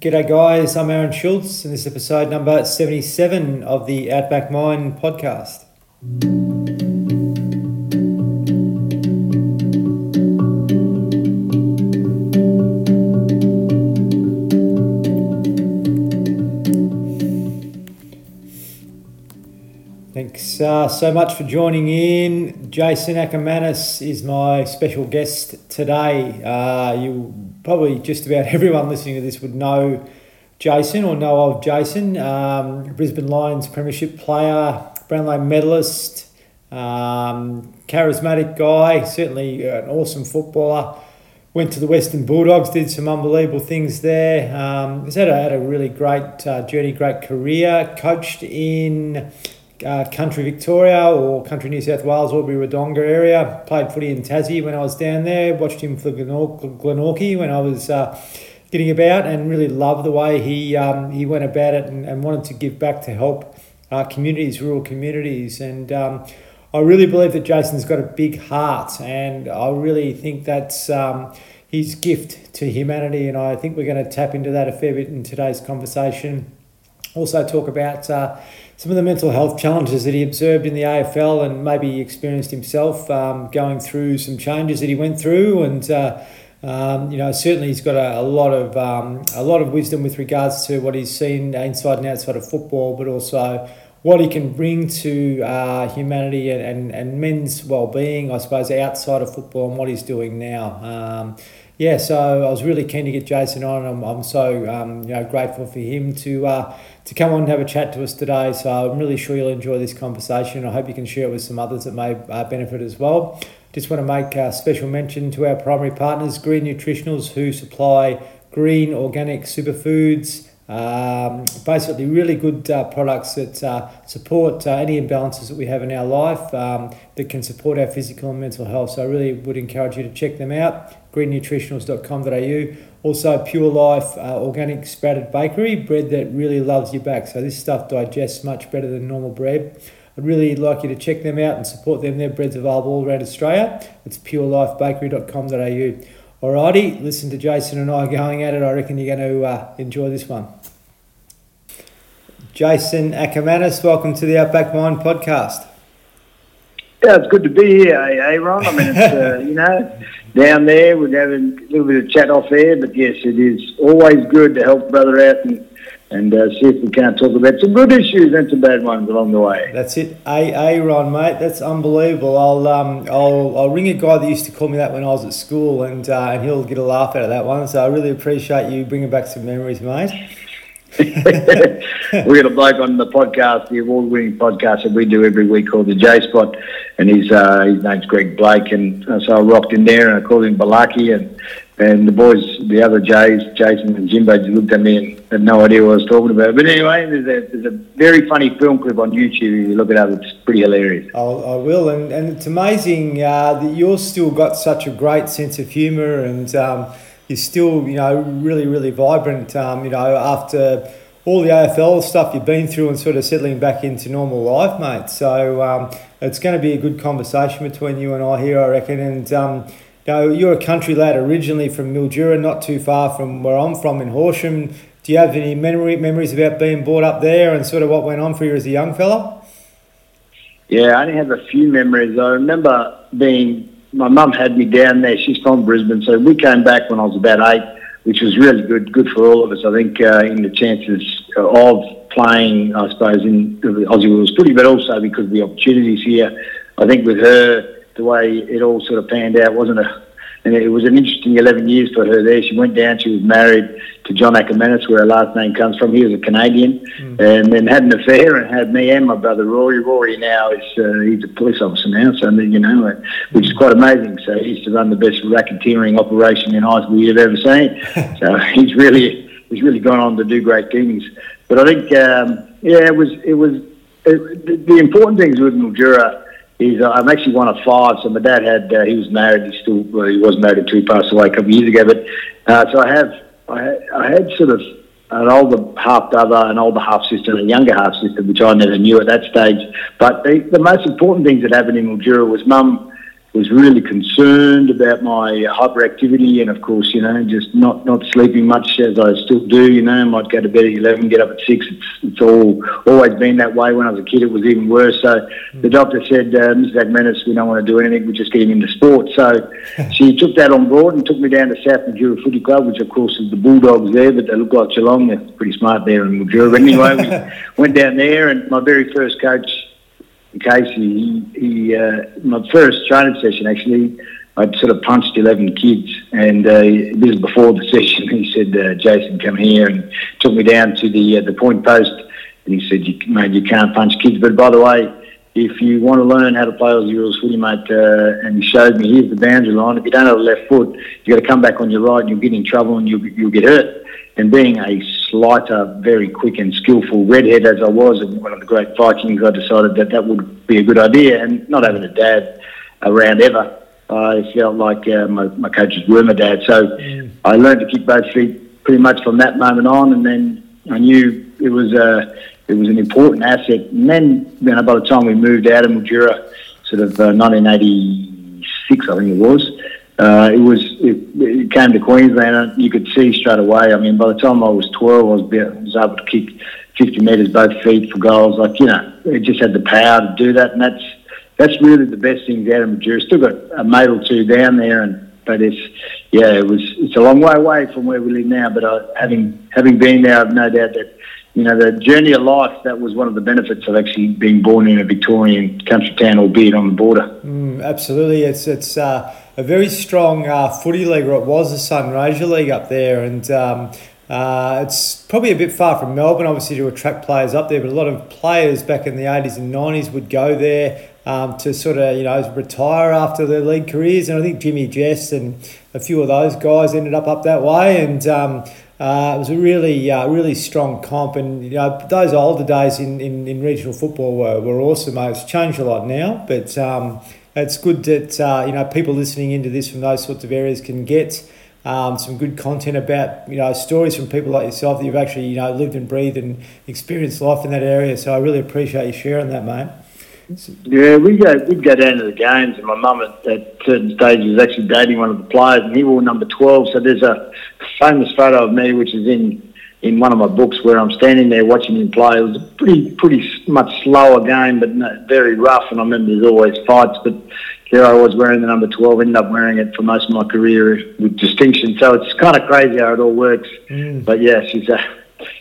G'day, guys. I'm Aaron Schultz, and this is episode number 77 of the Outback Mind podcast. Thanks uh, so much for joining in. Jason Akermanis is my special guest today. Uh, you probably just about everyone listening to this would know Jason or know of Jason. Um, Brisbane Lions Premiership player, Brownlow medalist, um, charismatic guy, certainly an awesome footballer. Went to the Western Bulldogs, did some unbelievable things there. Um, he's had a, had a really great uh, journey, great career. Coached in uh, country Victoria or country New South Wales, Albury Wodonga area. Played footy in Tassie when I was down there. Watched him for Glenorchy when I was uh, getting about, and really loved the way he um, he went about it and, and wanted to give back to help uh, communities, rural communities, and. Um, I really believe that Jason's got a big heart, and I really think that's um, his gift to humanity. And I think we're going to tap into that a fair bit in today's conversation. Also, talk about uh, some of the mental health challenges that he observed in the AFL and maybe experienced himself um, going through some changes that he went through and uh, um, you know certainly he's got a, a lot of um, a lot of wisdom with regards to what he's seen inside and outside of football but also what he can bring to uh, humanity and, and, and men's well-being I suppose outside of football and what he's doing now. Um, yeah, so I was really keen to get Jason on. I'm, I'm so um, you know grateful for him to uh, to come on and have a chat to us today. So I'm really sure you'll enjoy this conversation. I hope you can share it with some others that may uh, benefit as well. Just want to make a special mention to our primary partners, Green Nutritionals, who supply green organic superfoods. Um, basically, really good uh, products that uh, support uh, any imbalances that we have in our life um, that can support our physical and mental health. So, I really would encourage you to check them out greennutritionals.com.au. Also, Pure Life uh, Organic Sprouted Bakery, bread that really loves you back. So, this stuff digests much better than normal bread. I'd really like you to check them out and support them. Their bread's available all around Australia. It's purelifebakery.com.au. Alrighty, listen to Jason and I going at it. I reckon you're going to uh, enjoy this one. Jason Akermanis, welcome to the Outback Mind podcast. Yeah, it's good to be here, eh, Ron? I mean, it's, uh, you know, down there, we're having a little bit of chat off air, but yes, it is always good to help brother out and, and uh, see if we can't talk about some good issues and some bad ones along the way. That's it, Aaron, mate. That's unbelievable. I'll um, I'll I'll ring a guy that used to call me that when I was at school, and uh, and he'll get a laugh out of that one. So I really appreciate you bringing back some memories, mate. we got a bloke on the podcast, the award-winning podcast that we do every week called the J Spot, and his uh, his name's Greg Blake, and uh, so I rocked in there and I called him Balaki, and and the boys, the other Jays, Jason and Jimbo, just looked at me and had no idea what I was talking about. But anyway, there's a, there's a very funny film clip on YouTube. If you look it up, it's pretty hilarious. I'll, I will, and, and it's amazing uh, that you've still got such a great sense of humour and. Um, you're still, you know, really, really vibrant. Um, you know, after all the AFL stuff you've been through and sort of settling back into normal life, mate. So um, it's going to be a good conversation between you and I here, I reckon. And um, you know, you're a country lad originally from Mildura, not too far from where I'm from in Horsham. Do you have any memory memories about being brought up there and sort of what went on for you as a young fella? Yeah, I only have a few memories. I remember being my mum had me down there. She's from Brisbane, so we came back when I was about eight, which was really good, good for all of us. I think uh, in the chances of playing, I suppose, in the Aussie Rules footy, but also because of the opportunities here. I think with her, the way it all sort of panned out wasn't a and it was an interesting 11 years for her there. She went down, she was married to John Akermanis, where her last name comes from. He was a Canadian, mm. and then had an affair and had me and my brother Rory. Rory now is uh, he's a police officer now, so you know, uh, which is quite amazing. So he used to run the best racketeering operation in high school you've ever seen. so he's really he's really gone on to do great things. But I think um, yeah, it was it was it, the, the important things with Mildura He's, uh, I'm actually one of five. So my dad had, uh, he was married. He still, well, he was married to, he passed away a couple of years ago. But uh, so I have, I had, I had sort of an older half brother, an older half sister, and a younger half sister, which I never knew at that stage. But the, the most important things that happened in Mildura was mum was really concerned about my hyperactivity and, of course, you know, just not, not sleeping much as I still do. You know, I might go to bed at 11, get up at 6. It's, it's all always been that way. When I was a kid, it was even worse. So the doctor said, uh, Mrs. Akermanis, we don't want to do anything. We're just get him into sport. So she took that on board and took me down to South Mildura Footy Club, which, of course, is the Bulldogs there, but they look like Geelong. They're pretty smart there in Mildura. But anyway, we went down there and my very first coach Casey, he, he uh, my first training session actually, I'd sort of punched 11 kids, and uh, this is before the session. He said, uh, Jason, come here, and took me down to the uh, the point post, and he said, you, mate, you can't punch kids. But by the way, if you want to learn how to play Aussie rules footy, mate, uh, and he showed me, here's the boundary line. If you don't have a left foot, you've got to come back on your right, and you'll get in trouble, and you'll, you'll get hurt. And being a slighter, very quick and skillful redhead as I was, and one of the great Vikings, I decided that that would be a good idea. And not having a dad around ever, I felt like uh, my, my coaches were my dad. So mm. I learned to kick both feet pretty much from that moment on. And then I knew it was a, it was an important asset. And then, you know, by the time we moved out of Mildura, sort of uh, 1986, I think it was, uh, it was it, it, came to Queensland and you could see straight away. I mean, by the time I was 12, I was, was able to kick 50 metres both feet for goals. Like you know, it just had the power to do that, and that's that's really the best things out of Mildura. Still got a mate or two down there, and but it's yeah, it was it's a long way away from where we live now. But I, having having been there, I've no doubt that you know, the journey of life, that was one of the benefits of actually being born in a Victorian country town, albeit on the border. Mm, absolutely. It's, it's uh, a very strong uh, footy league, or it was the Sunraysia League up there. And um, uh, it's probably a bit far from Melbourne, obviously, to attract players up there, but a lot of players back in the 80s and 90s would go there. Um, to sort of you know retire after their league careers, and I think Jimmy Jess and a few of those guys ended up up that way, and um, uh, it was a really, uh, really strong comp, and you know those older days in, in, in regional football were, were awesome. It's changed a lot now, but um, it's good that uh, you know people listening into this from those sorts of areas can get um, some good content about you know stories from people like yourself that you've actually you know lived and breathed and experienced life in that area. So I really appreciate you sharing that, mate. Yeah, we go we'd go down to the games, and my mum at, at certain stages was actually dating one of the players, and he wore number twelve. So there's a famous photo of me, which is in in one of my books, where I'm standing there watching him play. It was a pretty pretty much slower game, but very rough. And I remember there's always fights, but here I was wearing the number twelve. Ended up wearing it for most of my career with distinction. So it's kind of crazy how it all works. Mm. But yeah, she's a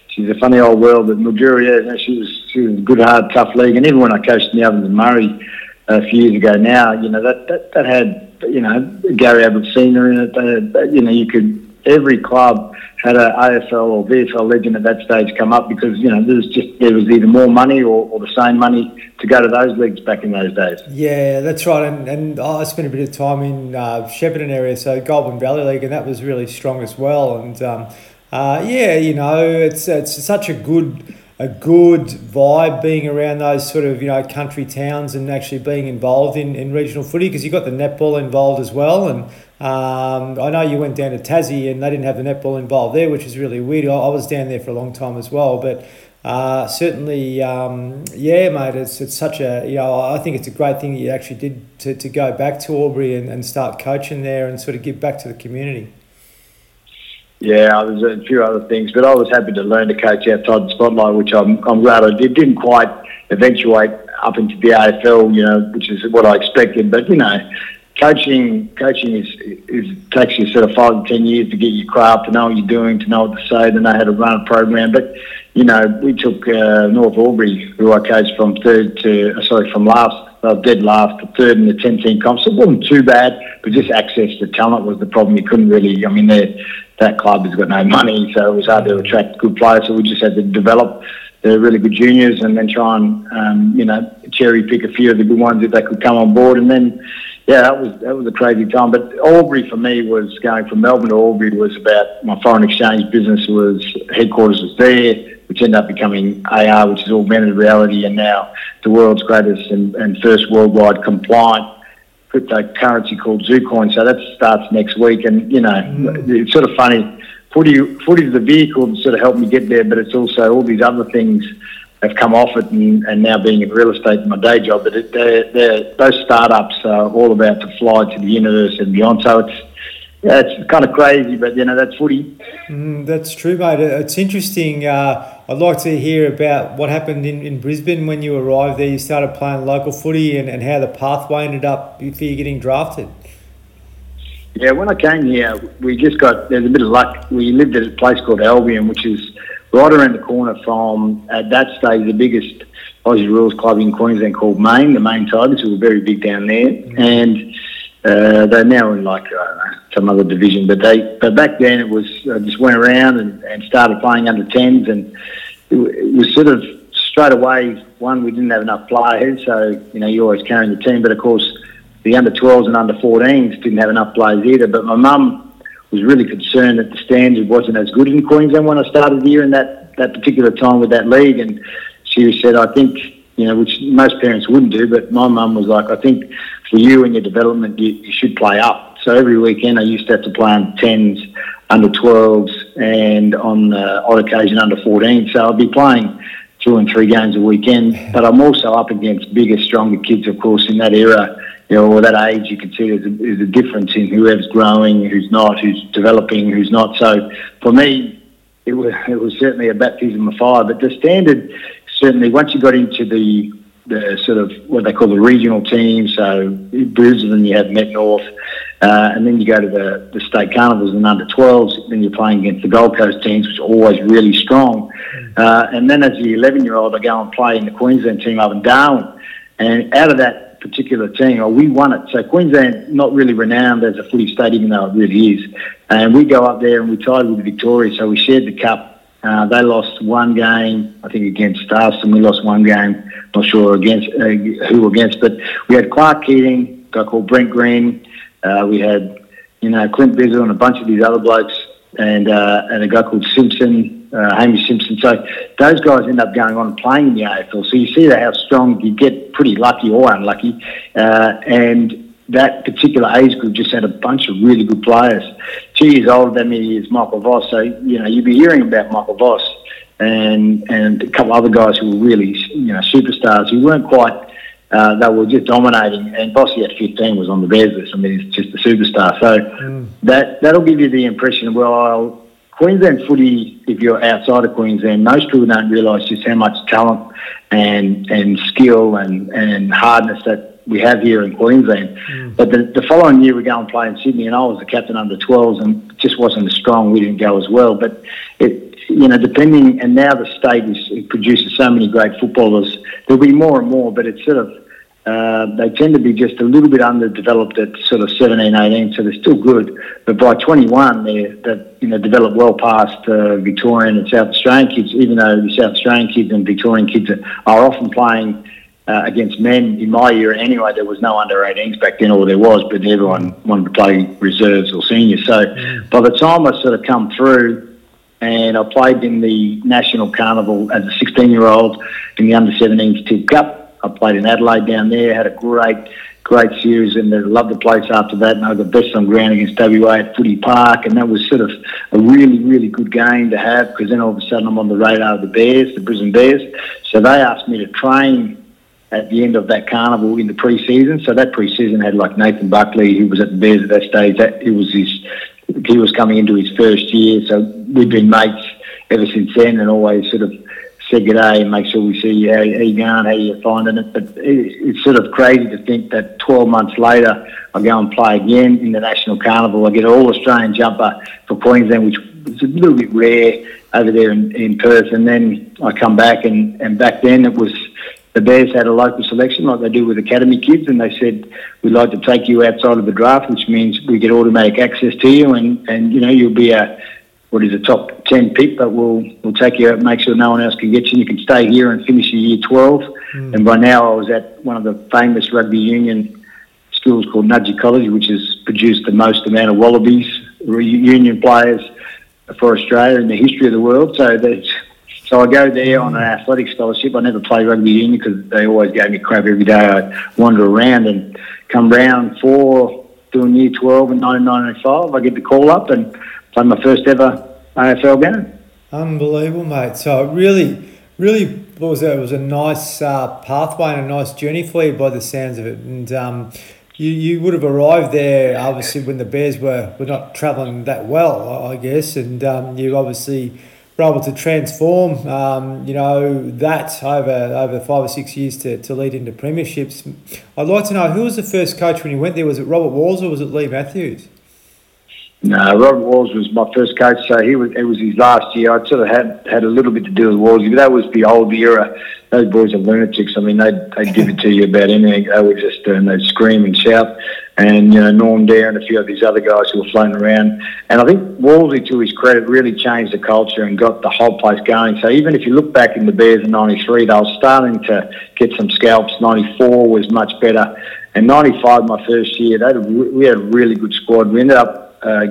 she's a funny old world. But Mildura, yeah, she was she was a good, hard, tough league. And even when I coached in the Ovens and Murray a few years ago, now you know that that, that had you know Gary Ablett Senior in it. That, you know you could every club had an AFL or VFL legend at that stage come up because you know there was just there was either more money or, or the same money to go to those leagues back in those days. Yeah, that's right. And, and I spent a bit of time in uh, Shepparton area, so Goulburn Valley League, and that was really strong as well. And um, uh, yeah, you know, it's it's such a good a good vibe being around those sort of you know country towns and actually being involved in, in regional footy because you've got the netball involved as well and um, I know you went down to Tassie and they didn't have the netball involved there which is really weird I, I was down there for a long time as well but uh, certainly um, yeah mate it's, it's such a you know I think it's a great thing that you actually did to, to go back to Albury and, and start coaching there and sort of give back to the community yeah, there's a few other things, but I was happy to learn to coach outside the spotlight, which I'm, I'm glad I did. Didn't quite eventuate up into the AFL, you know, which is what I expected. But you know, coaching coaching is, is takes you sort of five to ten years to get your craft, to know what you're doing, to know what to say, to know how to run a program. But you know, we took uh, North Albury, who I coached from third to uh, sorry from last uh, dead last, to third in the 10 team comp. So it wasn't too bad, but just access to talent was the problem. You couldn't really, I mean, that club has got no money, so it was hard to attract good players. So we just had to develop the really good juniors and then try and, um, you know, cherry pick a few of the good ones if they could come on board. And then, yeah, that was that was a crazy time. But Albury for me was going from Melbourne to Albury was about my foreign exchange business was headquarters was there which ended up becoming AR, which is augmented reality, and now the world's greatest and, and first worldwide compliant cryptocurrency called Zoocoin. So that starts next week, and you know, mm. it's sort of funny. Footy, footy is the vehicle to sort of help me get there, but it's also all these other things have come off it and, and now being in real estate my day job. But it, they're, they're, those startups are all about to fly to the universe and beyond. So it's yeah, it's kind of crazy, but you know that's footy. Mm, that's true, mate. It's interesting. Uh, I'd like to hear about what happened in, in Brisbane when you arrived there. You started playing local footy and, and how the pathway ended up for you getting drafted. Yeah, when I came here, we just got there's a bit of luck. We lived at a place called Albion, which is right around the corner from at that stage the biggest Aussie rules club in Queensland called Mayne, the Mayne Tigers, who were very big down there, mm-hmm. and uh, they're now in like I don't know, some other division. But they but back then it was I just went around and, and started playing under tens, and it, it was sort of straight away. One, we didn't have enough players, so you know you're always carrying the team. But of course, the under 12s and under 14s didn't have enough players either. But my mum was really concerned that the standard wasn't as good in Queensland when I started here in that, that particular time with that league. And she said, I think, you know, which most parents wouldn't do, but my mum was like, I think for you and your development, you, you should play up. So every weekend I used to have to play on 10s, under 12s, and on uh, odd occasion under 14. So I'd be playing two and three games a weekend. But I'm also up against bigger, stronger kids, of course, in that era you know, or that age, you can see there's a, there's a difference in whoever's growing, who's not, who's developing, who's not. So for me, it was, it was certainly a baptism of fire. But the standard, certainly, once you got into the the sort of what they call the regional teams, so Brisbane, you have Met North, uh, and then you go to the, the state carnivals and under 12s, then you're playing against the Gold Coast teams, which are always really strong. Uh, and then as the 11 year old, I go and play in the Queensland team up in Darwin. And out of that particular team, or we won it. So Queensland not really renowned as a footy state, even though it really is. And we go up there and we tied with Victoria, so we shared the cup. Uh, they lost one game, I think, against us, and we lost one game. Not sure against uh, who against, but we had Clark Keating, a guy called Brent Green. Uh, we had, you know, Clint Bizzell and a bunch of these other blokes, and uh, and a guy called Simpson uh, Hamish Simpson. So those guys end up going on and playing in the AFL. So you see that how strong you get, pretty lucky or unlucky, uh, and that particular age group just had a bunch of really good players. Two years older than me is Michael Voss. So you know you'd be hearing about Michael Voss and and a couple other guys who were really you know superstars who weren't quite. Uh, they were just dominating, and Vossy at 15 was on the Bears list. I mean, he's just a superstar. So mm. that that'll give you the impression. Well, I'll, Queensland footy, if you're outside of Queensland, most people don't realise just how much talent and and skill and, and hardness that we have here in Queensland. Mm. But the, the following year we go and play in Sydney, and I was the captain under 12s, and just wasn't as strong. We didn't go as well, but it you know depending. And now the state is it produces so many great footballers. There'll be more and more, but it's sort of uh, they tend to be just a little bit underdeveloped at sort of 17, 18, so they're still good. But by 21, they're, they're you know, developed well past uh, Victorian and South Australian kids, even though the South Australian kids and Victorian kids are, are often playing uh, against men. In my year, anyway, there was no under 18s back then, or there was, but everyone wanted to play reserves or seniors. So mm. by the time I sort of come through, and I played in the National Carnival as a 16 year old in the under 17s Teal Cup. I played in Adelaide down there, had a great, great series, and I loved the place after that. And I got best on ground against WA at Footy Park, and that was sort of a really, really good game to have because then all of a sudden I'm on the radar of the Bears, the Brisbane Bears. So they asked me to train at the end of that carnival in the pre-season. So that pre-season had like Nathan Buckley, who was at the Bears at that stage. That it was his, he was coming into his first year. So we've been mates ever since then, and always sort of say good day and make sure we see how, how you going, how you're finding it. But it, it's sort of crazy to think that 12 months later, I go and play again in the National Carnival. I get an All Australian jumper for Queensland, which was a little bit rare over there in, in Perth. And then I come back, and, and back then it was the Bears had a local selection like they do with academy kids, and they said we'd like to take you outside of the draft, which means we get automatic access to you, and, and you know you'll be a what is a top 10 pick, but we'll we'll take you out, make sure no one else can get you. and You can stay here and finish your year 12. Mm. And by now, I was at one of the famous rugby union schools called Nudgee College, which has produced the most amount of Wallabies union players for Australia in the history of the world. So that's so I go there on an athletic scholarship. I never played rugby union because they always gave me crap every day. I wander around and come round for doing year 12 in 1995. I get the call up and play my first ever AFL game. Unbelievable, mate. So it really, really was a, was a nice uh, pathway and a nice journey for you by the sounds of it. And um, you, you would have arrived there obviously when the Bears were, were not travelling that well, I guess. And um, you obviously were able to transform, um, you know, that over over five or six years to, to lead into premierships. I'd like to know who was the first coach when you went there? Was it Robert Walls or was it Leigh Matthews? No, Robert Walls was my first coach, so he was. It was his last year. I sort of had had a little bit to do with Walls, but that was the old era. Those boys are lunatics. I mean, they they give it to you about anything. They would just and they'd scream and shout. And you know, Norm Dare and a few of these other guys who were floating around. And I think Wallsy, to his credit, really changed the culture and got the whole place going. So even if you look back in the Bears in '93, they were starting to get some scalps. '94 was much better. And 95, my first year, they had a, we had a really good squad. We ended up uh,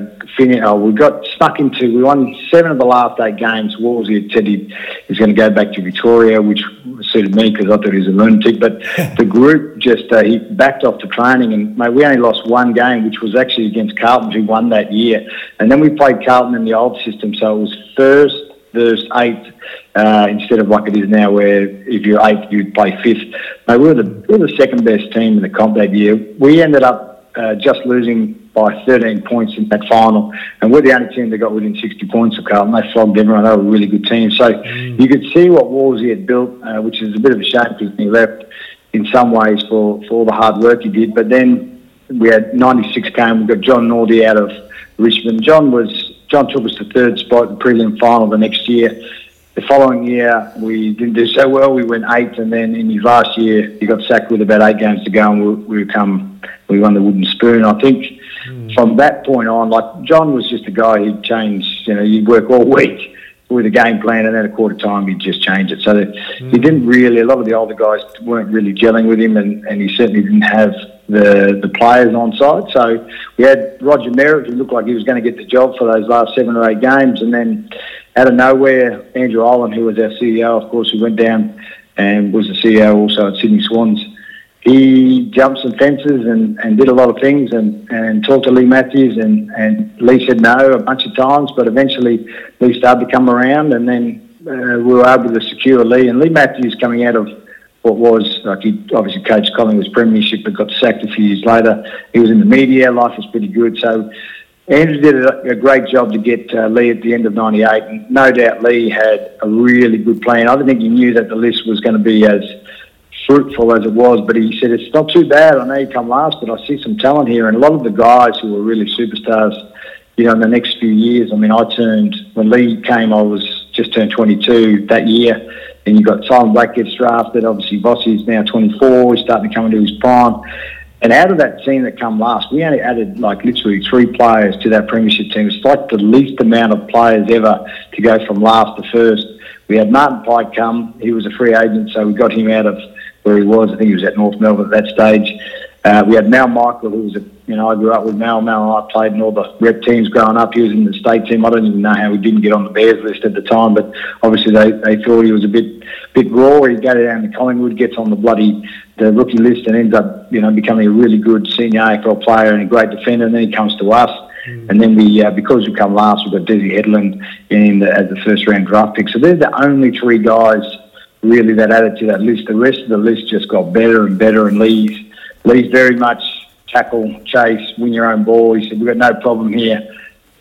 oh, we got stuck into, we won seven of the last eight games. Wallsy had said he was going to go back to Victoria, which suited me because I thought he was a lunatic. But the group just, uh, he backed off to training and mate, we only lost one game, which was actually against Carlton, who won that year. And then we played Carlton in the old system, so it was first, first, eighth, uh, instead of like it is now, where if you're eighth, you'd play fifth. Mate, we were the we were the second best team in the comp that year. We ended up uh, just losing by 13 points in that final. And we're the only team that got within 60 points of Carlton. They flogged everyone. They were a really good team. So mm. you could see what walls he had built, uh, which is a bit of a shame because he left in some ways for, for all the hard work he did. But then we had 96 came. We got John Northey out of Richmond. John was John took us to third spot in the prelim final the next year. The following year, we didn't do so well. We went eighth, and then in his last year, he got sacked with about eight games to go, and we, we come we won the wooden spoon. I think Mm. From that point on, like John was just a guy who'd change, you know, you'd work all week with a game plan and then a quarter time he'd just change it. So mm. he didn't really, a lot of the older guys weren't really gelling with him and, and he certainly didn't have the the players on side. So we had Roger Merrett who looked like he was going to get the job for those last seven or eight games and then out of nowhere, Andrew Olin, who was our CEO, of course, who went down and was the CEO also at Sydney Swans, he jumped some fences and, and did a lot of things and, and talked to Leigh Matthews and, and Leigh said no a bunch of times, but eventually Leigh started to come around and then uh, we were able to secure Leigh and Leigh Matthews coming out of what was like he obviously coached Collingwood's premiership but got sacked a few years later. He was in the media, life was pretty good. So Andrew did a, a great job to get uh, Leigh at the end of '98, and no doubt Leigh had a really good plan. I don't think he knew that the list was going to be as fruitful as it was. But he said, it's not too bad. I know you come last, but I see some talent here. And a lot of the guys who were really superstars, you know, in the next few years, I mean, I turned, when Leigh came, I was just turned 22 that year. And you've got Simon Black gets drafted. Obviously, Vossi is now 24. He's starting to come into his prime. And out of that team that come last, we only added like literally three players to that premiership team. It's like the least amount of players ever to go from last to first. We had Martin Pike come. He was a free agent, so we got him out of where he was. I think he was at North Melbourne at that stage. Uh, we had Mal Michael, who was, a, you know, I grew up with Mal. Mal and I played in all the rep teams growing up. He was in the state team. I don't even know how he didn't get on the Bears list at the time, but obviously they, they thought he was a bit bit raw. He go down to Collingwood, gets on the bloody the rookie list, and ends up, you know, becoming a really good senior AFL player and a great defender. And then he comes to us. Mm. And then we, uh, because we come last, we've got Desi Headland in the, as the first round draft pick. So they're the only three guys really that added to that list. The rest of the list just got better and better. And Leigh's Leigh's very much tackle, chase, win your own ball. He said we've got no problem here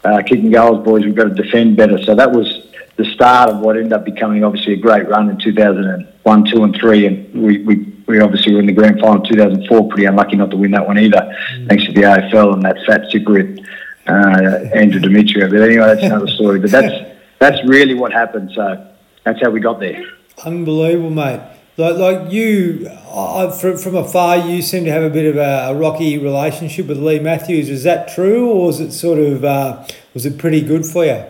uh, kicking goals, boys. We've got to defend better. So that was the start of what ended up becoming obviously a great run in 2001, two, and three. And we, we, we obviously were in the grand final 2004. Pretty unlucky not to win that one either, mm. thanks to the AFL and that fat Cypriot uh, Andrew Demetriou. But anyway, that's another story. But that's that's really what happened. So that's how we got there. Unbelievable, mate. Like, like you, I, from, from afar, you seem to have a bit of a, a, rocky relationship with Leigh Matthews. Is that true, or was it sort of uh, was it pretty good for you?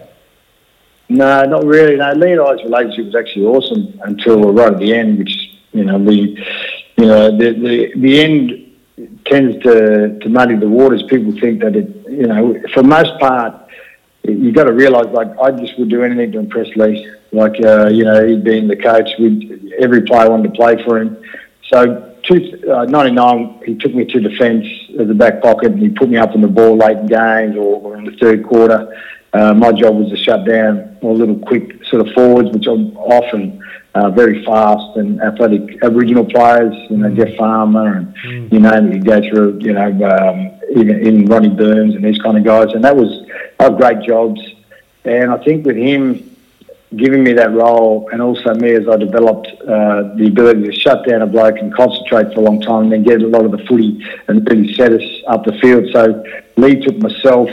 No, not really. No, Leigh and I's relationship was actually awesome until right at the end, which you know the you know the the, the end tends to to muddy the waters. People think that it you know for most part you've got to realise like I just would do anything to impress Leigh. Like, uh, you know, he'd been the coach. we every player wanted to play for him. So, two, uh, 99, he took me to defence as a back pocket and he put me up on the ball late in games or, or in the third quarter. Uh, my job was to shut down all little quick sort of forwards, which I'm often uh, very fast and athletic Aboriginal players, you know. Jeff Farmer and, mm. you know, you go through, you know, um, even, even Ronnie Burns and these kind of guys. And that was, that was great jobs. And I think with him giving me that role and also me as I developed uh, the ability to shut down a bloke and concentrate for a long time and then get a lot of the footy and really set us up the field. So Leigh took myself,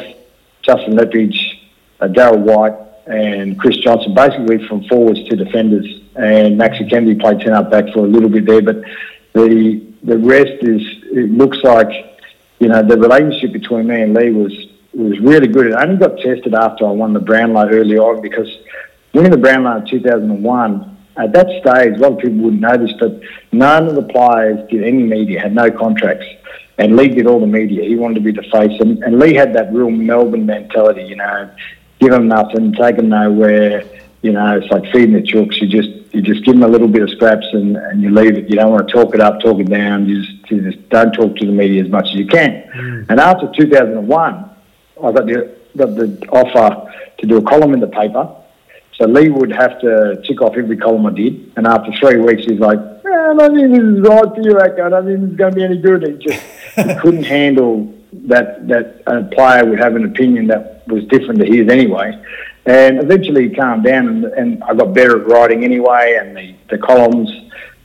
Justin Leppitsch, uh, Darryl White, and Chris Johnson, basically from forwards to defenders. And Maxi Kennedy played 10 up back for a little bit there, but the the rest is, it looks like, you know, the relationship between me and Leigh was was really good. It only got tested after I won the Brownlow early on because winning the Brownlow in 2001, at that stage, a lot of people wouldn't know this, but none of the players did any media, had no contracts. And Leigh did all the media. He wanted to be the face. And, and Leigh had that real Melbourne mentality, you know, give them nothing, take them nowhere. You know, it's like feeding the chooks. You just you just give them a little bit of scraps and, and you leave it. You don't want to talk it up, talk it down. You just, you just don't talk to the media as much as you can. Mm. And after 2001, I got the, got the offer to do a column in the paper. So Leigh would have to tick off every column I did. And after three weeks, he's like, eh, I don't think this is right for you, Echo. I don't think this is going to be any good. He just he couldn't handle that that a player would have an opinion that was different to his anyway. And eventually he calmed down and, and I got better at writing anyway and the, the columns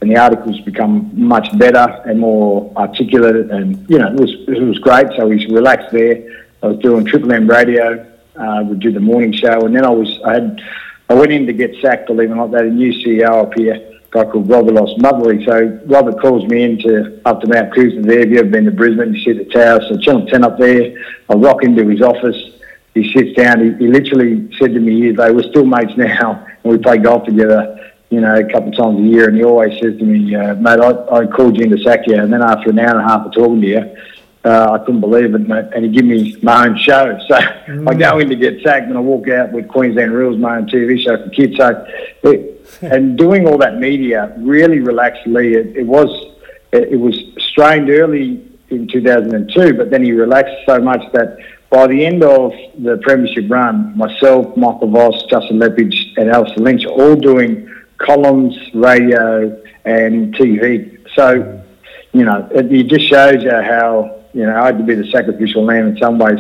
and the articles become much better and more articulate and, you know, it was, it was great. So he's relaxed there. I was doing Triple M radio, uh, would do the morning show and then I was, I had, I went in to get sacked, or not, they had a new CEO up here guy called Robert Osmotherley. So Robert calls me in to up to Mount Coot-tha there. Have you ever been to Brisbane? You see the tower. So Channel 10 up there. I walk into his office. He sits down. He, he literally said to me later, we're still mates now, and we play golf together, you know, a couple of times a year. And he always says to me, uh, mate, I, I called you in to sack you. And then after an hour and a half of talking to you, uh, I couldn't believe it, mate. and he gave me my own show. So mm. I go in to get sacked, and I walk out with Queensland Rules, my own TV show for kids. So, it, and doing all that media really relaxed Leigh. It, it was it, it, was strained early in 2002, but then he relaxed so much that by the end of the premiership run, myself, Michael Voss, Justin Leppitsch, and Alastair Lynch are all doing columns, radio, and TV. So, you know, it, it just shows you how you know, I had to be the sacrificial lamb in some ways.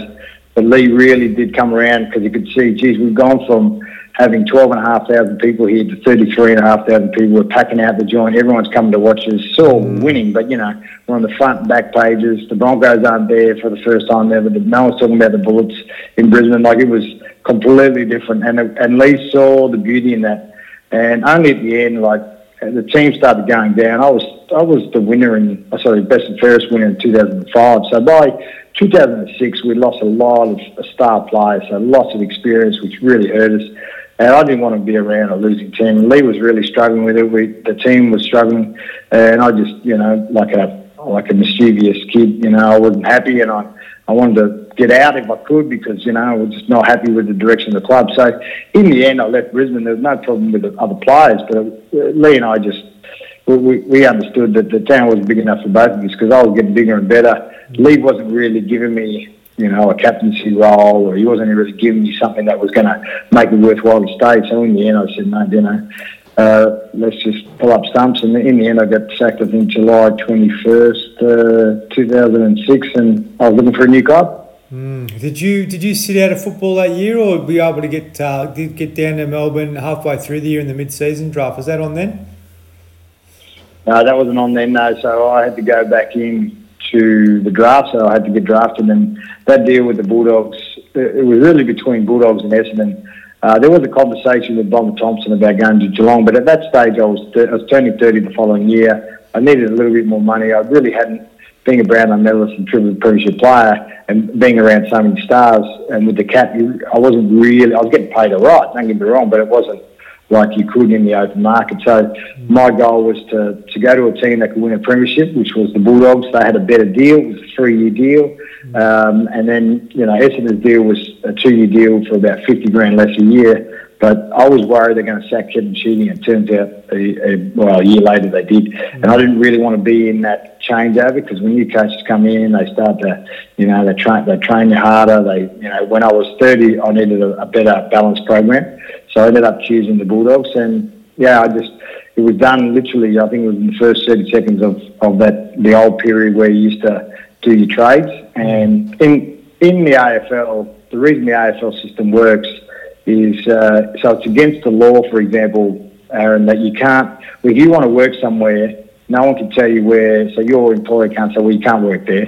But Leigh really did come around because he could see, geez, we've gone from having 12,500 people here to 33,500 people. We're packing out the joint. Everyone's coming to watch us. Still mm. winning, but, you know, we're on the front and back pages. The Broncos aren't there for the first time ever. No one's talking about the Bullets in Brisbane. Like, it was completely different. And, and Leigh saw the beauty in that. And only at the end, like, the team started going down. I was I was the winner in uh, sorry best and fairest winner in 2005. So by 2006 we lost a lot of star players, so lots of experience, which really hurt us. And I didn't want to be around a losing team. Leigh was really struggling with it. We, the team was struggling, and I just you know like a like a mischievous kid, you know, I wasn't happy, and I I wanted to get out if I could because, you know, I was just not happy with the direction of the club. So in the end, I left Brisbane. There was no problem with the other players, but uh, Leigh and I just, we, we understood that the town was big enough for both of us because I was getting bigger and better. Leigh wasn't really giving me, you know, a captaincy role or he wasn't really giving me something that was going to make it worthwhile to stay. So in the end, I said, no, you know, uh, let's just pull up stumps. And in the end, I got sacked, I think, July 21st, uh, 2006, and I was looking for a new club. Mm. Did you did you sit out of football that year, or be able to get uh, did get down to Melbourne halfway through the year in the mid-season draft? Was that on then? No, that wasn't on then. No, so I had to go back in to the draft, so I had to get drafted. And that deal with the Bulldogs, it was really between Bulldogs and Essendon. Uh, there was a conversation with Bomber Thompson about going to Geelong, but at that stage I was th- I was turning 30 the following year. I needed a little bit more money. I really hadn't, being a Brownlow medalist and triple premiership player, and being around so many stars, and with the cap, I wasn't really. I was getting paid all right. Don't get me wrong, but it wasn't like you could in the open market. So my goal was to, to go to a team that could win a premiership, which was the Bulldogs. They had a better deal. It was a three-year deal. Um, and then, you know, Essendon's deal was a two-year deal for about 50 grand less a year. But I was worried they're going to sack Kevin Sheedy, and it turns out, a, a, well, a year later they did. Mm. And I didn't really want to be in that changeover because when new coaches come in, they start to, you know, they train, they train you harder. They, you know, when I was 30, I needed a, a better balanced program. So I ended up choosing the Bulldogs, and yeah, I just it was done literally. I think it was in the first thirty seconds of, of that the old period where you used to do your trades. And in in the AFL, the reason the AFL system works is uh, so it's against the law, for example, Aaron, that you can't. If you want to work somewhere, no one can tell you where. So your employer can't say, "Well, you can't work there."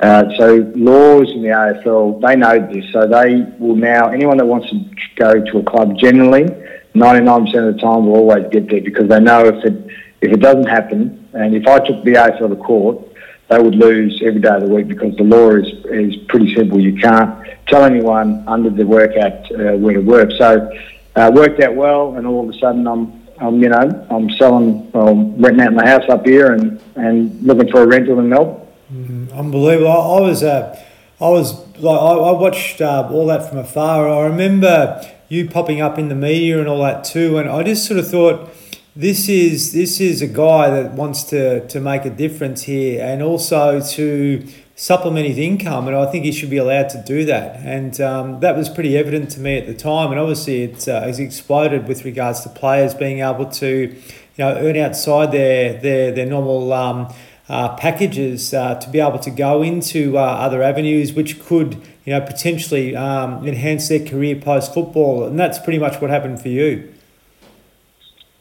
Uh, so laws in the AFL, they know this, so they will now. Anyone that wants to go to a club, generally, 99% of the time will always get there because they know if it if it doesn't happen, and if I took the AFL to court, they would lose every day of the week because the law is, is pretty simple. You can't tell anyone under the Work Act uh, where to work. So uh, worked out well, and all of a sudden I'm, I'm you know, I'm selling, well, renting out my house up here and, and looking for a rental in Melbourne. Mm, unbelievable. I, I was, uh, I was like, I, I watched uh, all that from afar. I remember you popping up in the media and all that too, and I just sort of thought this is this is a guy that wants to to make a difference here and also to supplement his income and I think he should be allowed to do that. And um, that was pretty evident to me at the time and obviously it uh, it's exploded with regards to players being able to you know earn outside their their, their normal um, uh, packages uh, to be able to go into uh, other avenues which could you know potentially um, enhance their career post football and that's pretty much what happened for you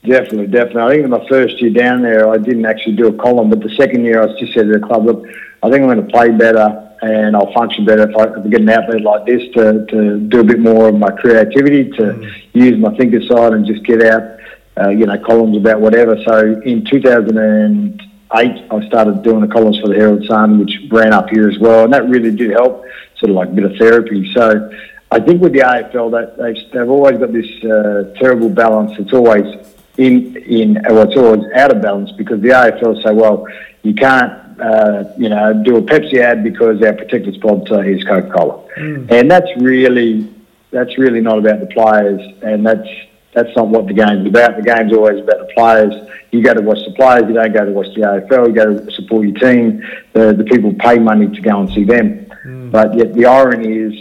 Definitely, definitely. I think in my first year down there, I didn't actually do a column, but the second year, I just said to the club, look, I think I'm going to play better and I'll function better if I, I get an outlet like this to, to do a bit more of my creativity, to mm. use my thinker side and just get out, uh, you know, columns about whatever. So in 2008, I started doing the columns for the Herald Sun, which ran up here as well, and that really did help, sort of like a bit of therapy. So I think with the AFL, that they've, they've always got this uh, terrible balance. It's always in in well, it's always out of balance because the AFL say, well, you can't uh, you know do a Pepsi ad because our protected sponsor is Coca Cola, mm. and that's really that's really not about the players, and that's that's not what the game's about. The game's always about the players. You go to watch the players. You don't go to watch the AFL. You go to support your team. The the people pay money to go and see them. Mm. But yet the irony is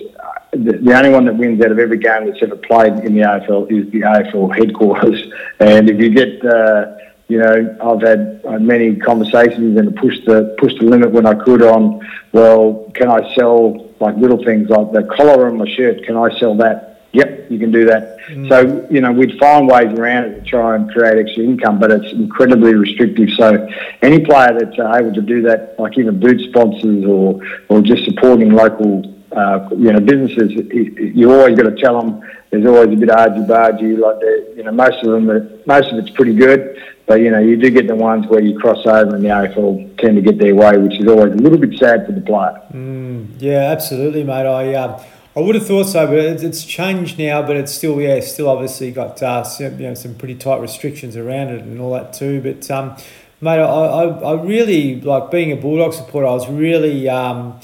the, the, only one that wins out of every game that's ever played in the AFL is the AFL headquarters. And if you get, uh, you know, I've had uh, many conversations and pushed the pushed the limit when I could on, well, can I sell like little things like the collar on my shirt? Can I sell that? Yep, you can do that. Mm. So, you know, we'd find ways around it to try and create extra income, but it's incredibly restrictive. So, any player that's uh, able to do that, like even boot sponsors or, or just supporting local uh, you know, businesses, you always got to tell them there's always a bit of argy bargy. Like, you know, most of them, most of it's pretty good, but you know, you do get the ones where you cross over and the AFL tend to get their way, which is always a little bit sad for the player. Mm, yeah, absolutely, mate. I um, I would have thought so, but it's, it's changed now. But it's still, yeah, still obviously got uh, some, you know some pretty tight restrictions around it and all that too. But um, mate, I, I, I really like being a Bulldog supporter. I was really um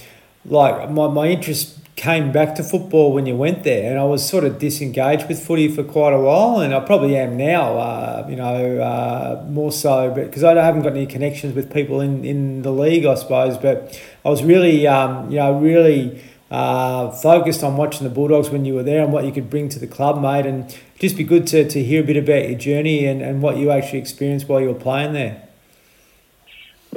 like my, my interest came back to football when you went there, and I was sort of disengaged with footy for quite a while, and I probably am now. Uh, you know, uh, more so, but because I haven't got any connections with people in, in the league, I suppose. But I was really, um, you know, really uh, focused on watching the Bulldogs when you were there and what you could bring to the club, mate, and just be good to, to hear a bit about your journey and, and what you actually experienced while you were playing there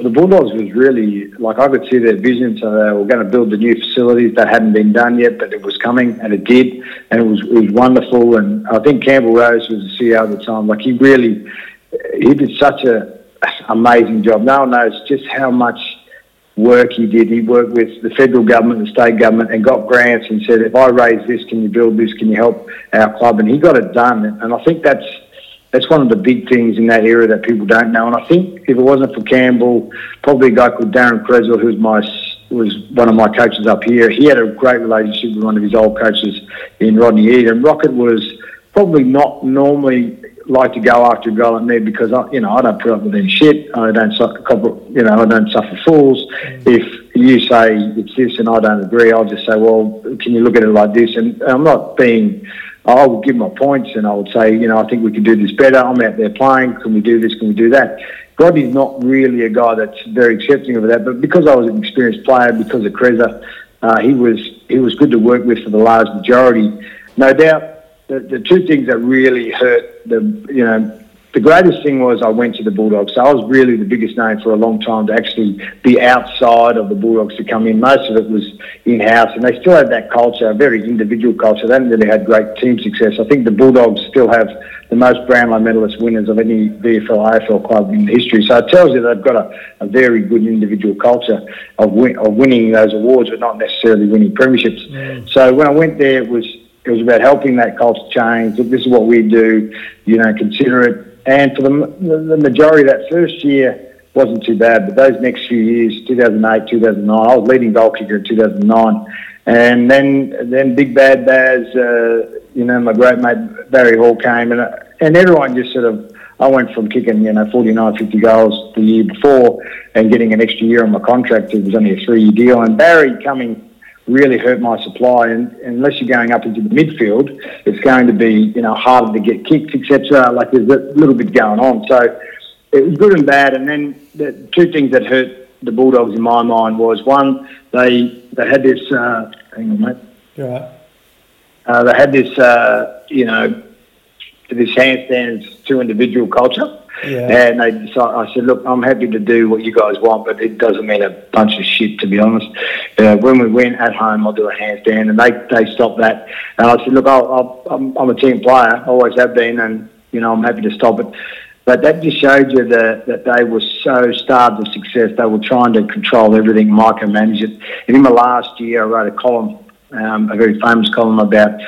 the Bulldogs was really like I could see their vision. So they were going to build the new facilities that hadn't been done yet, but it was coming and it did, and it was it was wonderful. And I think Campbell Rose was the CEO at the time. Like he really, he did such a amazing job. No one knows just how much work he did. He worked with the federal government, the state government, and got grants and said, if I raise this, can you build this? Can you help our club? And he got it done. And I think that's that's one of the big things in that era that people don't know. And I think if it wasn't for Campbell, probably a guy called Darren Cresswell, who's my was one of my coaches up here. He had a great relationship with one of his old coaches in Rodney Eade, and Rocket was probably not normally like to go after a guy like me because I, you know, I don't put up with any shit. I don't suffer, you know, I don't suffer fools. If you say it's this and I don't agree, I'll just say, well, can you look at it like this? And I'm not being I would give my points and I would say, you know, I think we could do this better. I'm out there playing. Can we do this? Can we do that? Rodney's not really a guy that's very accepting of that, but because I was an experienced player, because of Kreza, uh, he was he was good to work with for the large majority. No doubt, the, the two things that really hurt the you know the greatest thing was I went to the Bulldogs. So I was really the biggest name for a long time to actually be outside of the Bulldogs to come in. Most of it was in house, and they still had that culture, a very individual culture. They haven't really had great team success. I think the Bulldogs still have the most Brownlow medalist winners of any VFL AFL club in history. So it tells you they've got a, a very good individual culture of, win, of winning those awards, but not necessarily winning premierships. Mm. So when I went there, it was it was about helping that culture change. This is what we do. You know, consider it and for the, the majority of that first year wasn't too bad, but those next few years, 2008, 2009, I was leading goal kicker in 2009. And then, then Big Bad Baz, uh, you know, my great mate Barry Hall came, and and everyone just sort of. I went from kicking, you know, 49, 50 goals the year before, and getting an extra year on my contract. It was only a three-year deal, and Barry coming really hurt my supply. And, unless you're going up into the midfield, it's going to be you know harder to get kicked, etc. Like there's a little bit going on. So it was good and bad. And then the two things that hurt the Bulldogs in my mind was one, they they had this. Uh, hang on, mate. right. Uh, they had this, uh, you know, this handstands two individual culture. Yeah. And they decided, I said, look, I'm happy to do what you guys want, but it doesn't mean a bunch of shit, to be honest. Uh, when we went at home, I'll do a handstand, and they, they stopped that. And I said, look, I'll, I'll, I'm, a team player, I always have been, and, you know, I'm happy to stop it. But that just showed you that, that they were so starved of success. They were trying to control everything, micromanage it. And in the last year, I wrote a column, um, a very famous column about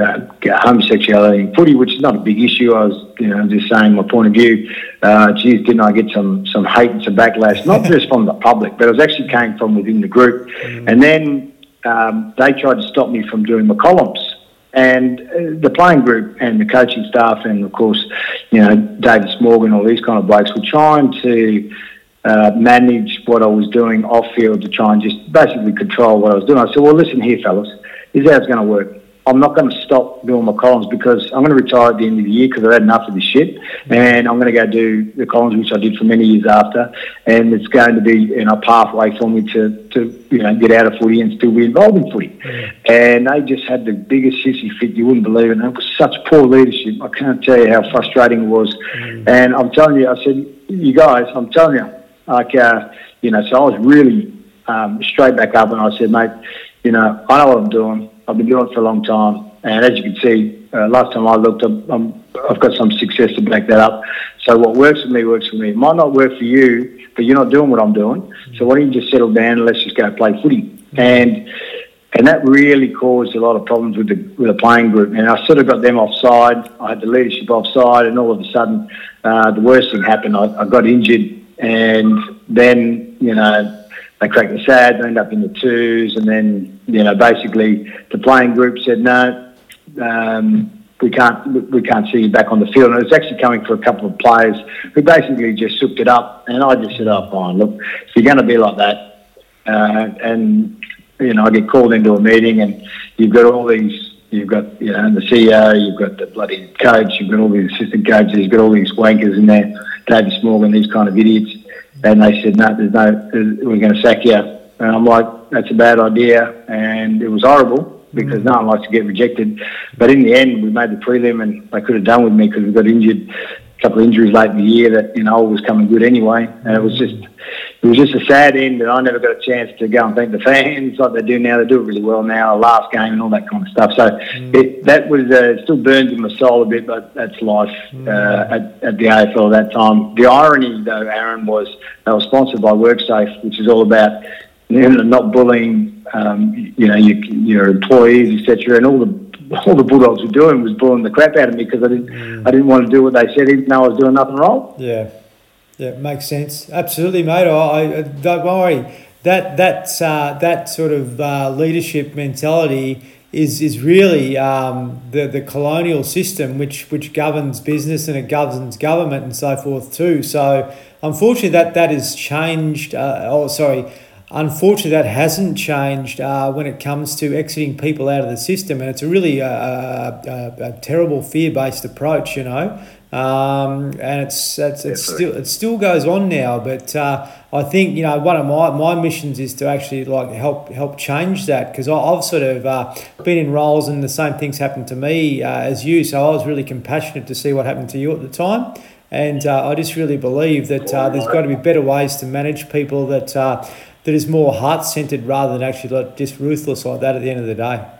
uh, homosexuality in footy, which is not a big issue. I was, you know, just saying my point of view. Uh, geez, didn't I get some some hate and some backlash, not just from the public, but it was actually came from within the group. Mm. And then um, they tried to stop me from doing my columns. And uh, the playing group and the coaching staff, and of course, you know, David Morgan, all these kind of blokes, were trying to uh, manage what I was doing off field to try and just basically control what I was doing. I said, well, listen here, fellas, this is how it's going to work I'm not going to stop doing my columns because I'm going to retire at the end of the year because I've had enough of this shit, and I'm going to go do the columns which I did for many years after, and it's going to be you know a pathway for me to to you know get out of footy and still be involved in footy. And they just had the biggest sissy fit you wouldn't believe it. And it was such poor leadership. I can't tell you how frustrating it was. Mm. And I'm telling you, I said, you guys, I'm telling you, like uh, you know, so I was really um, straight back up, and I said, mate, you know, I know what I'm doing. I've been doing it for a long time, and as you can see, uh, last time I looked, I'm, I've got some success to back that up. So what works for me works for me. It might not work for you, but you're not doing what I'm doing. So why don't you just settle down and let's just go play footy? And and that really caused a lot of problems with the with the playing group. And I sort of got them offside. I had the leadership offside, and all of a sudden, uh, the worst thing happened. I, I got injured, and then you know they cracked the sad, they end up in the twos, and then you know basically the playing group said no, um, we can't we can't see you back on the field. And it was actually coming for a couple of players who basically just souped it up, and I just said, oh fine, look, if you're going to be like that, uh, and you know I get called into a meeting, and you've got all these. You've got, you know, the CEO, you've got the bloody coach, you've got all these assistant coaches, you've got all these wankers in there, David Morgan, these kind of idiots and they said, no, there's no, we're going to sack you. And I'm like, that's a bad idea. And it was horrible because mm. no one likes to get rejected. But in the end, we made the prelim and they could have done with me because we got injured, a couple of injuries late in the year that, you know, was coming good anyway. And it was just, it was just a sad end, and I never got a chance to go and thank the fans like they do now. They do it really well now, last game and all that kind of stuff. So mm. it, that was uh, still burns in my soul a bit, but that's life mm. uh, at, at, the AFL at that time. The irony, though, Aaron, was they were sponsored by WorkSafe, which is all about know, not bullying, um, you know, your, your employees, etc. And all the all the Bulldogs were doing was bullying the crap out of me because I didn't mm. I didn't want to do what they said, even though I was doing nothing wrong. Yeah. Yeah, makes sense. Absolutely, mate. I, I don't worry. That that uh, that sort of uh, leadership mentality is is really um, the the colonial system which which governs business and it governs government and so forth too. So unfortunately, that that has changed. Uh, oh, sorry. Unfortunately, that hasn't changed uh, when it comes to exiting people out of the system, and it's a really uh, a, a, a terrible fear based approach, you know. Um, and it's, it's, it's still it still goes on now. But uh, I think you know one of my, my missions is to actually like help help change that because I've sort of uh, been in roles and the same things happened to me uh, as you. So I was really compassionate to see what happened to you at the time. And uh, I just really believe that uh, there's got to be better ways to manage people that uh, that is more heart centered rather than actually like just ruthless like that at the end of the day.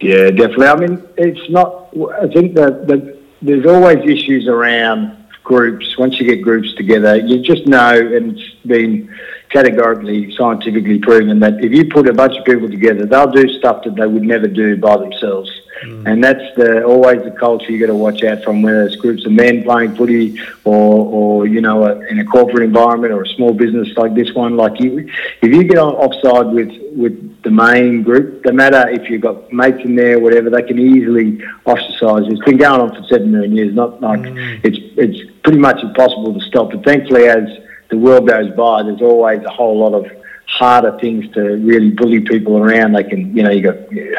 Yeah, definitely. I mean, it's not. I think that the, there's always issues around groups. Once you get groups together, you just know, and it's been categorically scientifically proven that if you put a bunch of people together, they'll do stuff that they would never do by themselves. Mm. And that's the always the culture you got to watch out from, whether it's groups of men playing footy or, or you know, a, in a corporate environment or a small business like this one. Like you, if you get on offside with with the main group, no matter if you've got mates in there, whatever, they can easily ostracize. It's been going on for seven million years. Not like mm. it's it's pretty much impossible to stop. But thankfully, as the world goes by, there's always a whole lot of harder things to really bully people around. They can, you know, you've got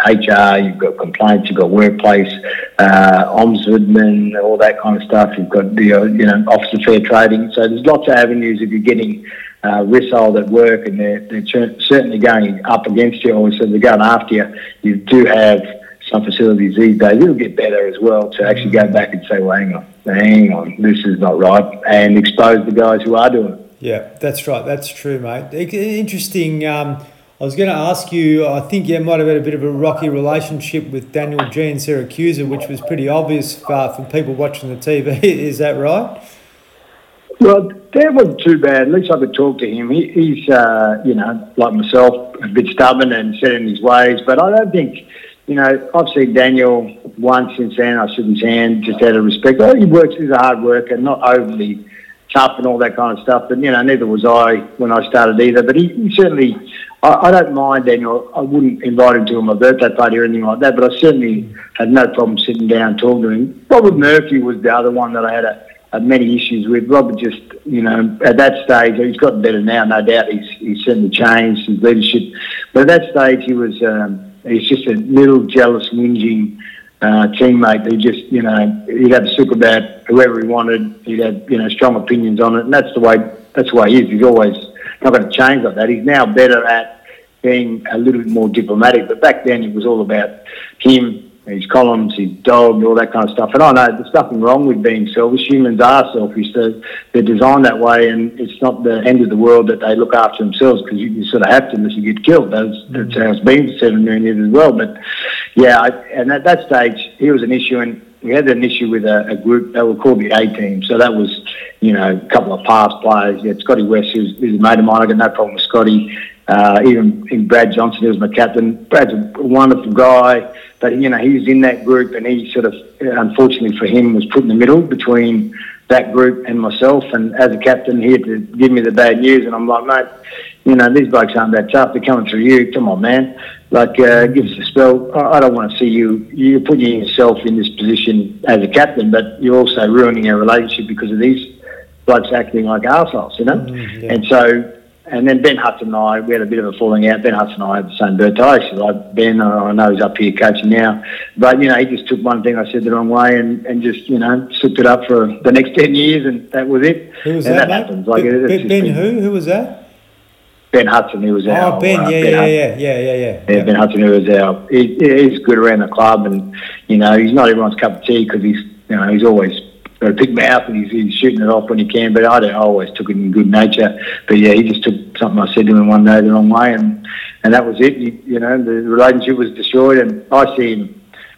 HR, you've got complaints, you've got workplace, uh, ombudsman, all that kind of stuff. You've got the, uh, you know, Office of Fair Trading. So there's lots of avenues if you're getting uh, rissoled at work and they're, they're certainly going up against you or so they're going after you. You do have some facilities these days. It'll get better as well to actually go back and say, well, hang on, hang on, this is not right, and expose the guys who are doing it. Yeah, that's right. That's true, mate. Interesting. Um, I was going to ask you, I think you might have had a bit of a rocky relationship with Daniel Giansiracusa, which was pretty obvious for, for people watching the TV. Is that right? Well, that wasn't too bad. At least I could talk to him. He, he's, uh, you know, like myself, a bit stubborn and set in his ways. But I don't think, you know, I've seen Daniel once since then. I shook his hand just out of respect. Oh, he works, he's a hard worker, not overly tough and all that kind of stuff. But you know, neither was I when I started either. But he, he certainly, I, I, don't mind Daniel. I wouldn't invite him to my birthday party or anything like that. But I certainly had no problem sitting down talking to him. Robert Murphy was the other one that I had a, many issues with. Robert just, you know, at that stage, he's gotten better now. No doubt, he's he's certainly changed his leadership. But at that stage, he was. Um, he's just a little jealous, whinging uh, teammate who just, you know, he'd have super about whoever he wanted. He'd have, you know, strong opinions on it, and that's the way that's the way he is. He's always not going to change like that. He's now better at being a little bit more diplomatic, but back then it was all about him his columns, his dog, all that kind of stuff. And I know there's nothing wrong with being selfish. Humans are selfish. They're, they're designed that way, and it's not the end of the world that they look after themselves because you, you, sort of have to unless you get killed. That's, that's how it's been for seven million years as well. But yeah, I, and at that stage, he was an issue, and we had an issue with a, a group that were called the A team. So that was, you know, a couple of past players. Yeah, Scotty West, who's, who's a mate of mine. I got no problem with Scotty. Uh, even in Brad Johnson, he was my captain. Brad's a wonderful guy, but you know he was in that group, and he sort of, unfortunately for him, was put in the middle between that group and myself. And as a captain, he had to give me the bad news, and I'm like, mate, you know these blokes aren't that tough. They're coming through you. Come on, man. Like, uh, give us a spell. I don't want to see you. You're putting yourself in this position as a captain, but you're also ruining our relationship because of these blokes acting like assholes, you know. Mm, yeah. And so and then Ben Hudson and I, we had a bit of a falling out. Ben Hudson and I had the same birthday. I like, Ben, I know he's up here coaching now. But, you know, he just took one thing I said the wrong way and, and just, you know, souped it up for the next 10 years and that was it. Who was and that, that happens. Like, ben, ben, ben who? Who was that? Ben Hudson, he was oh, our... Oh, Ben, yeah, uh, ben yeah, yeah, yeah, yeah, yeah, yeah. Ben Hudson, who was our... He, he's good around the club and, you know, he's not everyone's cup of tea because he's, you know, he's always got a big mouth and he's, he's shooting it off when he can. But I, I always took it in good nature. But yeah, he just took something I said to him one day the wrong way, and and that was it. You, you know, the relationship was destroyed. And I see him.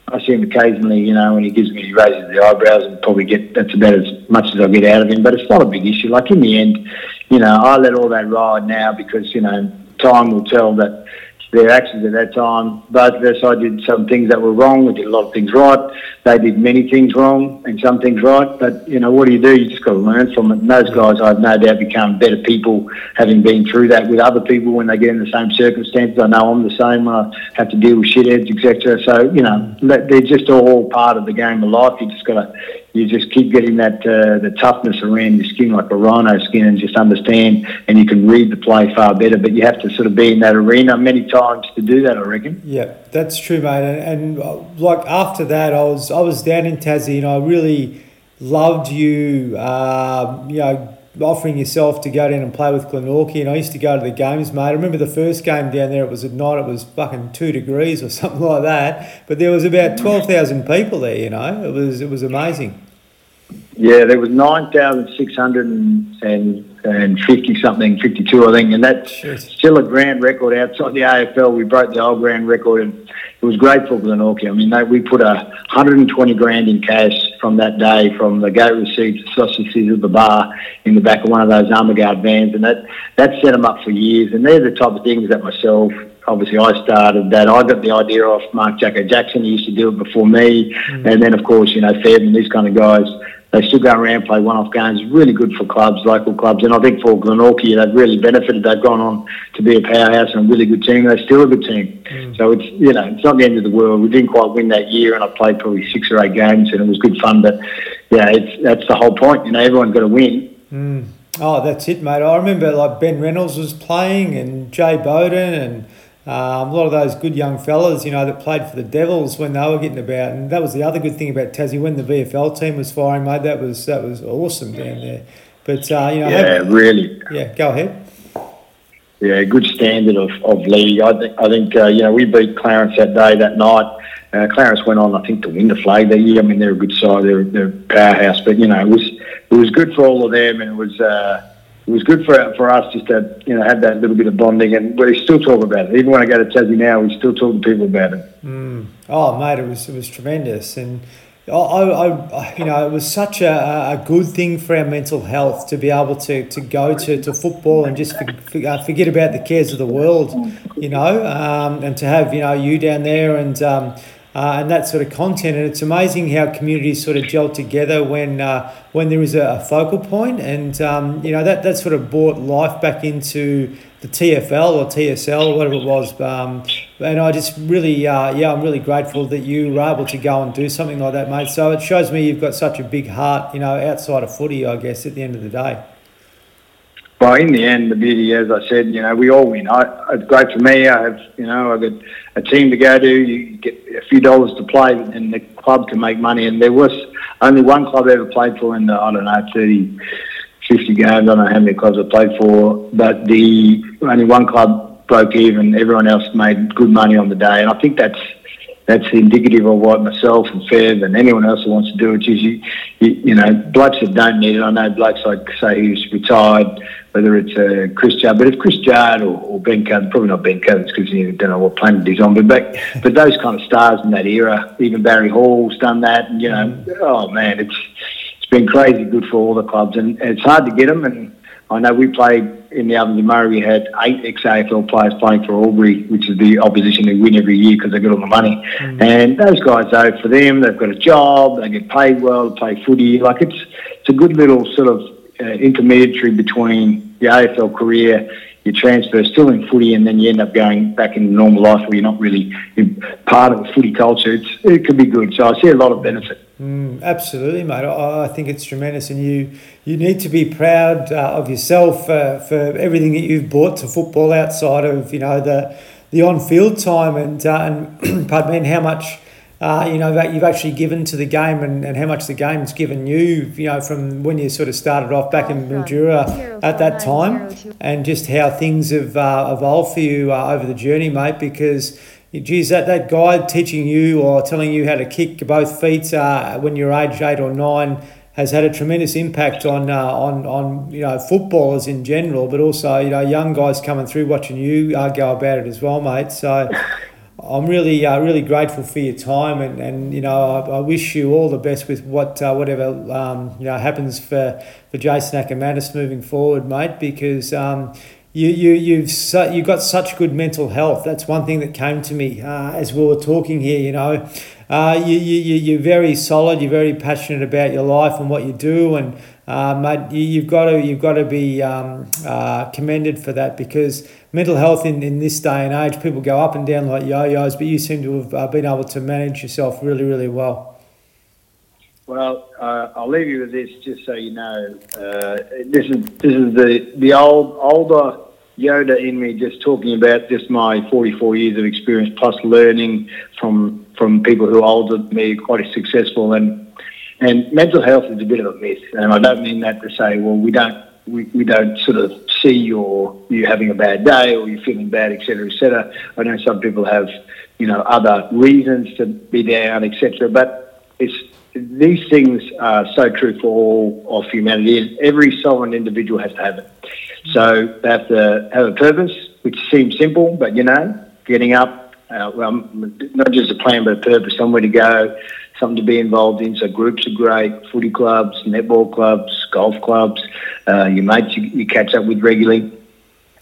I see him occasionally, you know, when he gives me, he raises the eyebrows and probably get, that's about as much as I get out of him. But it's not a big issue. Like in the end, you know, I let all that ride now because, you know, time will tell that their actions at that time. Both of us, I did some things that were wrong. We did a lot of things right. They did many things wrong and some things right. But, you know, what do you do? You just got to learn from it. And those guys, I've no doubt, become better people having been through that with other people when they get in the same circumstances. I know I'm the same when I have to deal with shitheads, etc. So, you know, they're just all part of the game of life. You just got to you just keep getting that uh, the toughness around your skin like a rhino skin and just understand and you can read the play far better but you have to sort of be in that arena many times to do that I reckon yeah that's true mate and, and uh, like after that I was I was down in Tassie and I really loved you, um, you know, offering yourself to go down and play with Glenorchy. And I used to go to the games, mate. I remember the first game down there, it was at night, it was fucking two degrees or something like that. But there was about 12,000 people there, you know. It was, it was amazing. Yeah, there was 9,650 something, 52, I think. And that's Shit. still a grand record outside the AFL. We broke the old grand record. And it was great for Glenorchy. I mean, they, we put a 120 grand in cash from that day from the gate receipts, the sausages at the bar in the back of one of those Armaguard vans, and that that set them up for years. And they're the type of things that myself, obviously, I started. That I got the idea off Mark Jacko Jackson. He used to do it before me, mm. and then of course, you know, and these kind of guys. They still go around play one-off games. Really good for clubs, local clubs, and I think for Glenorchy, they've really benefited. They've gone on to be a powerhouse and a really good team. They're still a good team. So it's you know it's not the end of the world. We didn't quite win that year, and I played probably six or eight games, and it was good fun. But yeah, it's that's the whole point. You know, everyone's got to win. Mm. Oh, that's it, mate. I remember like Ben Reynolds was playing and Jay Bowden and um, a lot of those good young fellas, you know, that played for the Devils when they were getting about. And that was the other good thing about Tassie when the VFL team was firing, mate. That was that was awesome down there. But uh, you know, Yeah, have- really. yeah, go ahead. Yeah, good standard of, of league. I think I think uh, you know we beat Clarence that day that night. Uh, Clarence went on, I think, to win the flag that year. I mean, they're a good side, they're, they're a powerhouse. But you know, it was it was good for all of them, and it was uh, it was good for for us just to you know have that little bit of bonding. And we still talk about it. Even when I go to Tassie now, we still talk to people about it. Mm. Oh, mate, it was it was tremendous, and I, I, you know, it was such a, a good thing for our mental health to be able to, to go to, to football and just uh, forget about the cares of the world, you know, um, and to have you know you down there and. Um, uh, and that sort of content, and it's amazing how communities sort of gel together when uh, when there is a, focal point, and um, you know that that sort of brought life back into the TFL or TSL, whatever it was. Um, and I just really, uh, yeah, I'm really grateful that you were able to go and do something like that, mate. So it shows me you've got such a big heart, you know, outside of footy, I guess, at the end of the day. Well, in the end, the beauty, as I said, you know, we all win. I, it's great for me. I have, you know, I've got a team to go to. You get a few dollars to play, and the club can make money. And there was only one club I ever played for in the, I don't know, 30, 50 games. I don't know how many clubs I played for, but the only one club broke even. Everyone else made good money on the day, and I think that's that's indicative of what myself and Fev and anyone else who wants to do it is you, you, you know, blokes that don't need it. I know blokes like, say, who's retired, whether it's uh, Chris Judd, but if Chris Judd or, or Ben Cousins, probably not Ben Cousins because you don't know what planet he's on, but, but, but those kind of stars in that era, even Barry Hall's done that, and, you know, oh man, it's, it's been crazy good for all the clubs, and it's hard to get them, and I know we played in the Ovens and Murray, we had eight ex-AFL players playing for Albury, which is the opposition who win every year because they get all the money. And those guys, though, for them, they've got a job, they get paid well, play footy. Like it's it's a good little sort of uh, intermediary between your AFL career, your transfer still in footy, and then you end up going back into normal life where you're not really part of the footy culture. It's, it could be good. So I see a lot of benefit. Mm, absolutely, mate. I, I think it's tremendous, and you you need to be proud uh, of yourself uh, for everything that you've brought to football outside of you know the the on field time and uh, and pardon me, and how much. Uh, you know that you've actually given to the game and, and how much the game's given you, you know, from when you sort of started off back in Mildura at that time, and just how things have uh, evolved for you uh, over the journey, mate. Because Geez, that, that guy teaching you or telling you how to kick both feet uh, when you're age eight or nine has had a tremendous impact on uh, on on you know footballers in general, but also you know young guys coming through watching you uh, go about it as well, mate. So I'm really uh, really grateful for your time, and, and you know I, I wish you all the best with what uh, whatever um, you know happens for for Jason Akermanis moving forward, mate, because. Um, you, you, you've su- you've got such good mental health. That's one thing that came to me uh, as we were talking here. You know, uh, you, you, you- you're very solid. You're very passionate about your life and what you do, and uh, mate, you, you've got to you've got to be um, uh, commended for that because mental health in, in this day and age, people go up and down like yo-yos, but you seem to have uh, been able to manage yourself really, really well. Well, uh, I'll leave you with this, just so you know. Uh, this is this is the the old older Yoda in me, just talking about just my 44 years of experience, plus learning from from people who are older than me, quite successful, and And mental health is a bit of a myth, and I don't mean that to say, well, we don't we, we don't sort of see your you having a bad day or you're feeling bad, etc., etc. I know some people have you know other reasons to be down, etc. But it's these things are so true for all of humanity. Every sovereign individual has to have it. So they have to have a purpose, which seems simple, but you know, getting up, uh, well, not just a plan, but a purpose, somewhere to go, something to be involved in. So groups are great, footy clubs, netball clubs, golf clubs, uh, your mates you, you catch up with regularly.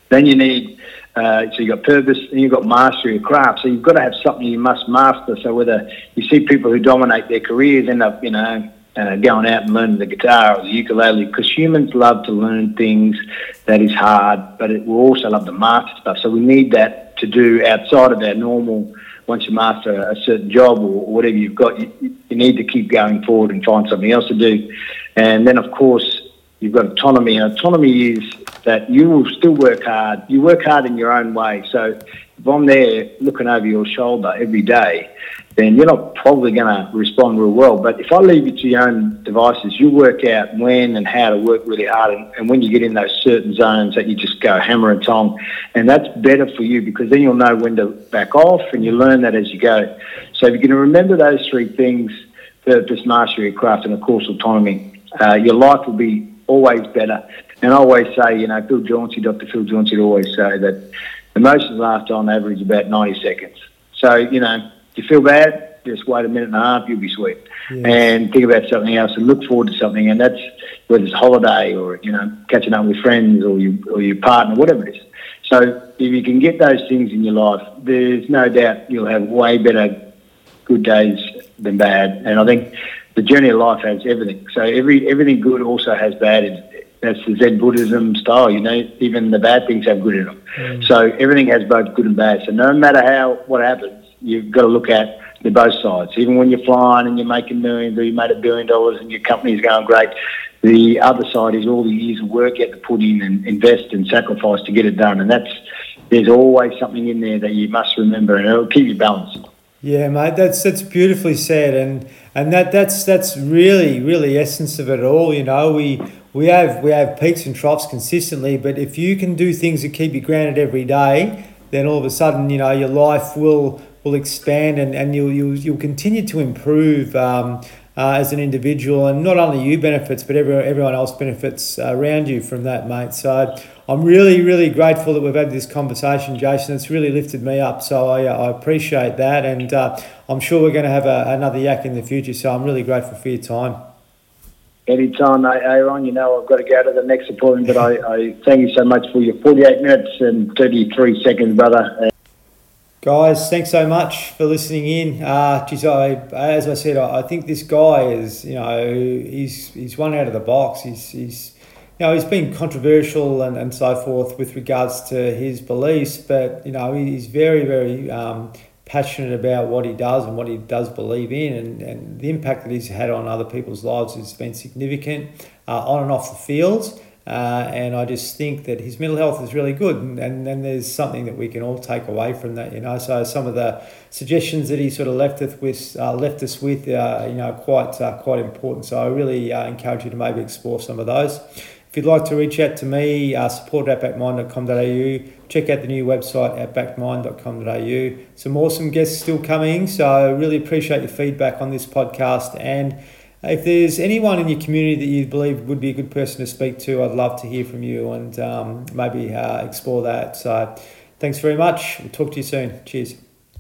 Then you need uh, so you've got purpose and you've got mastery of craft. So you've got to have something you must master. So whether you see people who dominate their careers end up, you know, uh, going out and learning the guitar or the ukulele, because humans love to learn things that is hard, but it will also love to master stuff. So we need that to do outside of our normal. Once you master a certain job or whatever you've got, you, you need to keep going forward and find something else to do. And then, of course, you've got autonomy. And autonomy is that you will still work hard. You work hard in your own way. So if I'm there looking over your shoulder every day, then you're not probably going to respond real well. But if I leave you to your own devices, you work out when and how to work really hard. And, and when you get in those certain zones that you just go hammer and tong, and that's better for you because then you'll know when to back off and you learn that as you go. So if you can remember those three things, purpose, mastery, craft, and of course autonomy, uh, your life will be always better. And I always say, you know, Phil Jauncey, Dr. Phil Jauncey would always say that emotions last on average about 90 seconds. So, you know, if you feel bad, just wait a minute and a half, you'll be sweet. Yes. And think about something else and look forward to something. And that's whether it's holiday or, you know, catching up with friends or, you, or your partner, whatever it is. So if you can get those things in your life, there's no doubt you'll have way better good days than bad. And I think the journey of life has everything. So every everything good also has bad. That's the Zen Buddhism style. You know, even the bad things have good in them. Mm. So everything has both good and bad. So no matter how what happens, you've got to look at the both sides. Even when you're flying and you're making millions, or you made a billion dollars and your company's going great, the other side is all the years of work you have to put in and invest and sacrifice to get it done. And that's there's always something in there that you must remember, and it'll keep you balanced. Yeah, mate, that's that's beautifully said, and and that that's that's really really essence of it all. You know, we we have we have peaks and troughs consistently, but if you can do things that keep you grounded every day, then all of a sudden, you know, your life will will expand and, and you'll, you'll you'll continue to improve um, uh, as an individual, and not only you benefits, but every, everyone else benefits around you from that, mate. So I'm really, really grateful that we've had this conversation, Jason. It's really lifted me up, so I, I appreciate that, and uh, I'm sure we're going to have a, another yak in the future. So I'm really grateful for your time. Anytime, Aaron. You know I've got to go to the next appointment, but I, I thank you so much for your 48 minutes and 33 seconds, brother. Guys, thanks so much for listening in. Uh, geez, I, as I said, I, I think this guy is, you know, he's he's one out of the box. He's he's you know, he's been controversial and, and so forth with regards to his beliefs, but, you know, he's very, very um, passionate about what he does and what he does believe in, and, and the impact that he's had on other people's lives has been significant uh, on and off the fields. Uh, and I just think that his mental health is really good, and, and, and there's something that we can all take away from that, you know. So some of the suggestions that he sort of left us with, uh, left us with, uh, you know, quite uh, quite important. So I really uh, encourage you to maybe explore some of those. If you'd like to reach out to me, uh, support at backmind.com.au. Check out the new website at backmind.com.au. Some awesome guests still coming, so really appreciate your feedback on this podcast. And if there's anyone in your community that you believe would be a good person to speak to, I'd love to hear from you and um, maybe uh, explore that. So thanks very much. We'll talk to you soon. Cheers.